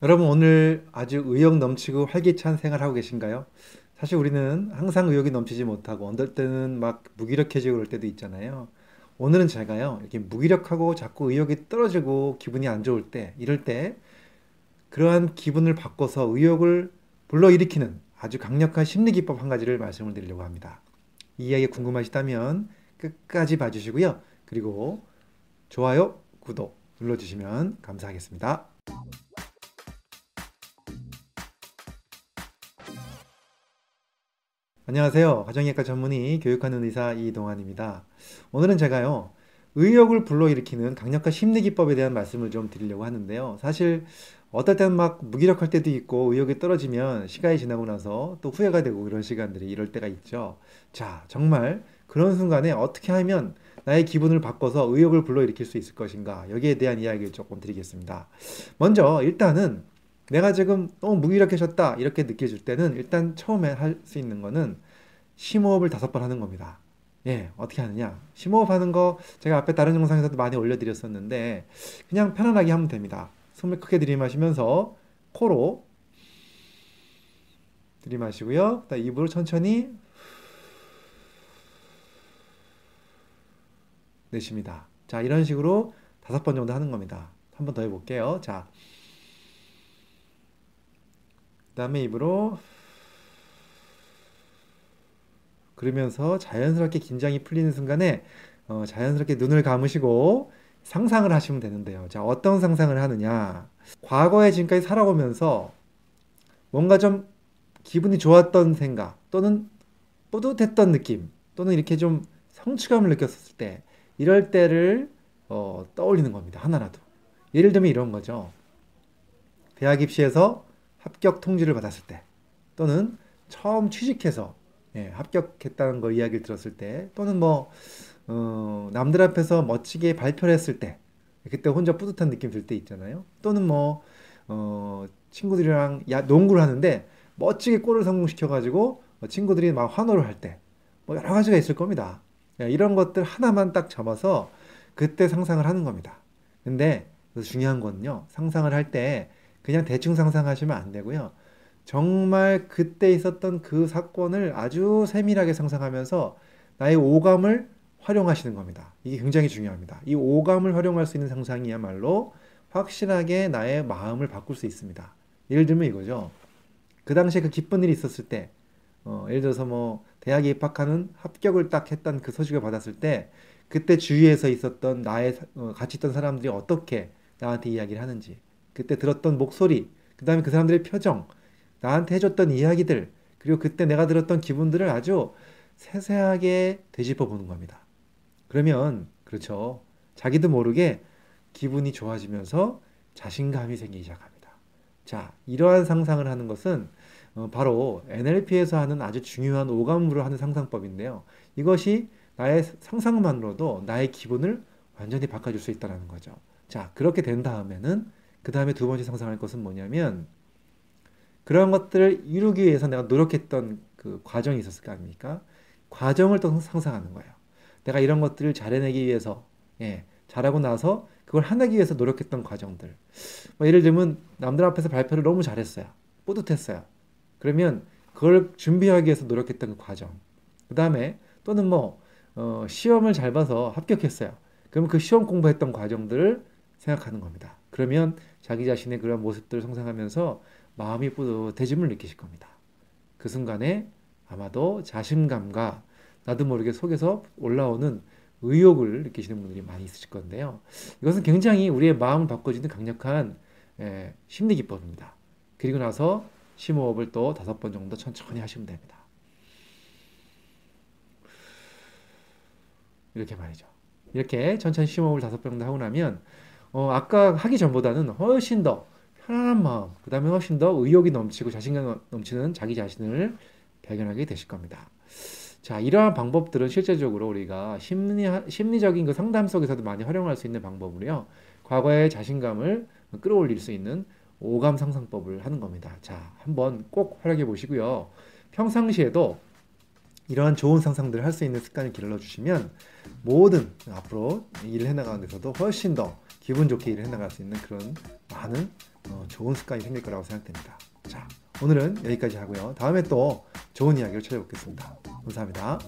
여러분 오늘 아주 의욕 넘치고 활기찬 생활하고 계신가요? 사실 우리는 항상 의욕이 넘치지 못하고 어떨 때는 막 무기력해지고 그럴 때도 있잖아요. 오늘은 제가요, 이렇게 무기력하고 자꾸 의욕이 떨어지고 기분이 안 좋을 때, 이럴 때 그러한 기분을 바꿔서 의욕을 불러일으키는 아주 강력한 심리 기법 한 가지를 말씀을 드리려고 합니다. 이 이야기 궁금하시다면 끝까지 봐주시고요. 그리고 좋아요, 구독 눌러주시면 감사하겠습니다. 안녕하세요. 가정의학과 전문의 교육하는 의사 이동환입니다. 오늘은 제가요, 의욕을 불러일으키는 강력한 심리 기법에 대한 말씀을 좀 드리려고 하는데요. 사실 어떨 때는 막 무기력할 때도 있고 의욕이 떨어지면 시간이 지나고 나서 또 후회가 되고 그런 시간들이 이럴 때가 있죠. 자, 정말 그런 순간에 어떻게 하면 나의 기분을 바꿔서 의욕을 불러일으킬 수 있을 것인가? 여기에 대한 이야기를 조금 드리겠습니다. 먼저 일단은 내가 지금 너무 무기력해졌다 이렇게 느껴질 때는 일단 처음에 할 수 있는 거는 심호흡을 다섯 번 하는 겁니다. 예, 어떻게 하느냐? 심호흡 하는 거 제가 앞에 다른 영상에서도 많이 올려드렸었는데 그냥 편안하게 하면 됩니다. 숨을 크게 들이마시면서 코로 들이마시고요. 입으로 천천히 내쉽니다. 자, 이런 식으로 다섯 번 정도 하는 겁니다. 한 번 더 해볼게요. 자, 다음에 입으로 그러면서 자연스럽게 긴장이 풀리는 순간에 어, 자연스럽게 눈을 감으시고 상상을 하시면 되는데요. 자, 어떤 상상을 하느냐? 과거에 지금까지 살아오면서 뭔가 좀 기분이 좋았던 생각 또는 뿌듯했던 느낌 또는 이렇게 좀 성취감을 느꼈을 때 이럴 때를 어, 떠올리는 겁니다. 하나라도. 예를 들면 이런 거죠. 대학 입시에서 합격 통지를 받았을 때 또는 처음 취직해서 예, 합격했다는 거 이야기를 들었을 때 또는 뭐 어, 남들 앞에서 멋지게 발표를 했을 때 그때 혼자 뿌듯한 느낌 들 때 있잖아요. 또는 뭐 어, 친구들이랑 야, 농구를 하는데 멋지게 골을 성공시켜가지고 뭐 친구들이 막 환호를 할 때 뭐 여러 가지가 있을 겁니다. 예, 이런 것들 하나만 딱 잡아서 그때 상상을 하는 겁니다. 근데 중요한 건요. 상상을 할 때 그냥 대충 상상하시면 안 되고요. 정말 그때 있었던 그 사건을 아주 세밀하게 상상하면서 나의 오감을 활용하시는 겁니다. 이게 굉장히 중요합니다. 이 오감을 활용할 수 있는 상상이야말로 확실하게 나의 마음을 바꿀 수 있습니다. 예를 들면 이거죠. 그 당시에 그 기쁜 일이 있었을 때, 어, 예를 들어서 뭐 대학에 입학하는 합격을 딱 했던 그 소식을 받았을 때, 그때 주위에서 있었던 나의 어, 같이 있던 사람들이 어떻게 나한테 이야기를 하는지, 그때 들었던 목소리, 그 다음에 그 사람들의 표정, 나한테 해줬던 이야기들, 그리고 그때 내가 들었던 기분들을 아주 세세하게 되짚어 보는 겁니다. 그러면, 그렇죠. 자기도 모르게 기분이 좋아지면서 자신감이 생기기 시작합니다. 자, 이러한 상상을 하는 것은 어, 바로 NLP에서 하는 아주 중요한 오감으로 하는 상상법인데요. 이것이 나의 상상만으로도 나의 기분을 완전히 바꿔줄 수 있다는 거죠. 자, 그렇게 된 다음에는 그 다음에 두 번째 상상할 것은 뭐냐면 그런 것들을 이루기 위해서 내가 노력했던 그 과정이 있었을 거 아닙니까? 과정을 또 상상하는 거예요. 내가 이런 것들을 잘해내기 위해서, 예, 잘하고 나서 그걸 하기 위해서 노력했던 과정들. 뭐 예를 들면 남들 앞에서 발표를 너무 잘했어요. 뿌듯했어요. 그러면 그걸 준비하기 위해서 노력했던 그 과정. 그 다음에 또는 뭐 어, 시험을 잘 봐서 합격했어요. 그러면 그 시험 공부했던 과정들을 생각하는 겁니다. 그러면 자기 자신의 그런 모습들을 상상하면서 마음이 뿌듯해짐을 느끼실 겁니다. 그 순간에 아마도 자신감과 나도 모르게 속에서 올라오는 의욕을 느끼시는 분들이 많이 있으실 건데요. 이것은 굉장히 우리의 마음을 바꿔주는 강력한 에, 심리 기법입니다. 그리고 나서 심호흡을 또 다섯 번 정도 천천히 하시면 됩니다. 이렇게 말이죠. 이렇게 천천히 심호흡을 다섯 번 정도 하고 나면 어, 아까 하기 전보다는 훨씬 더 편안한 마음, 그 다음에 훨씬 더 의욕이 넘치고 자신감 넘치는 자기 자신을 발견하게 되실 겁니다. 자, 이러한 방법들은 실제적으로 우리가 심리, 심리적인 그 상담 속에서도 많이 활용할 수 있는 방법으로요. 과거의 자신감을 끌어올릴 수 있는 오감 상상법을 하는 겁니다. 자, 한번 꼭 활용해 보시고요. 평상시에도 이러한 좋은 상상들을 할 수 있는 습관을 길러주시면 모든 앞으로 일을 해나가는 데서도 훨씬 더 기분 좋게 일을 해나갈 수 있는 그런 많은 어, 좋은 습관이 생길 거라고 생각됩니다. 자, 오늘은 여기까지 하고요. 다음에 또 좋은 이야기를 찾아뵙겠습니다. 감사합니다.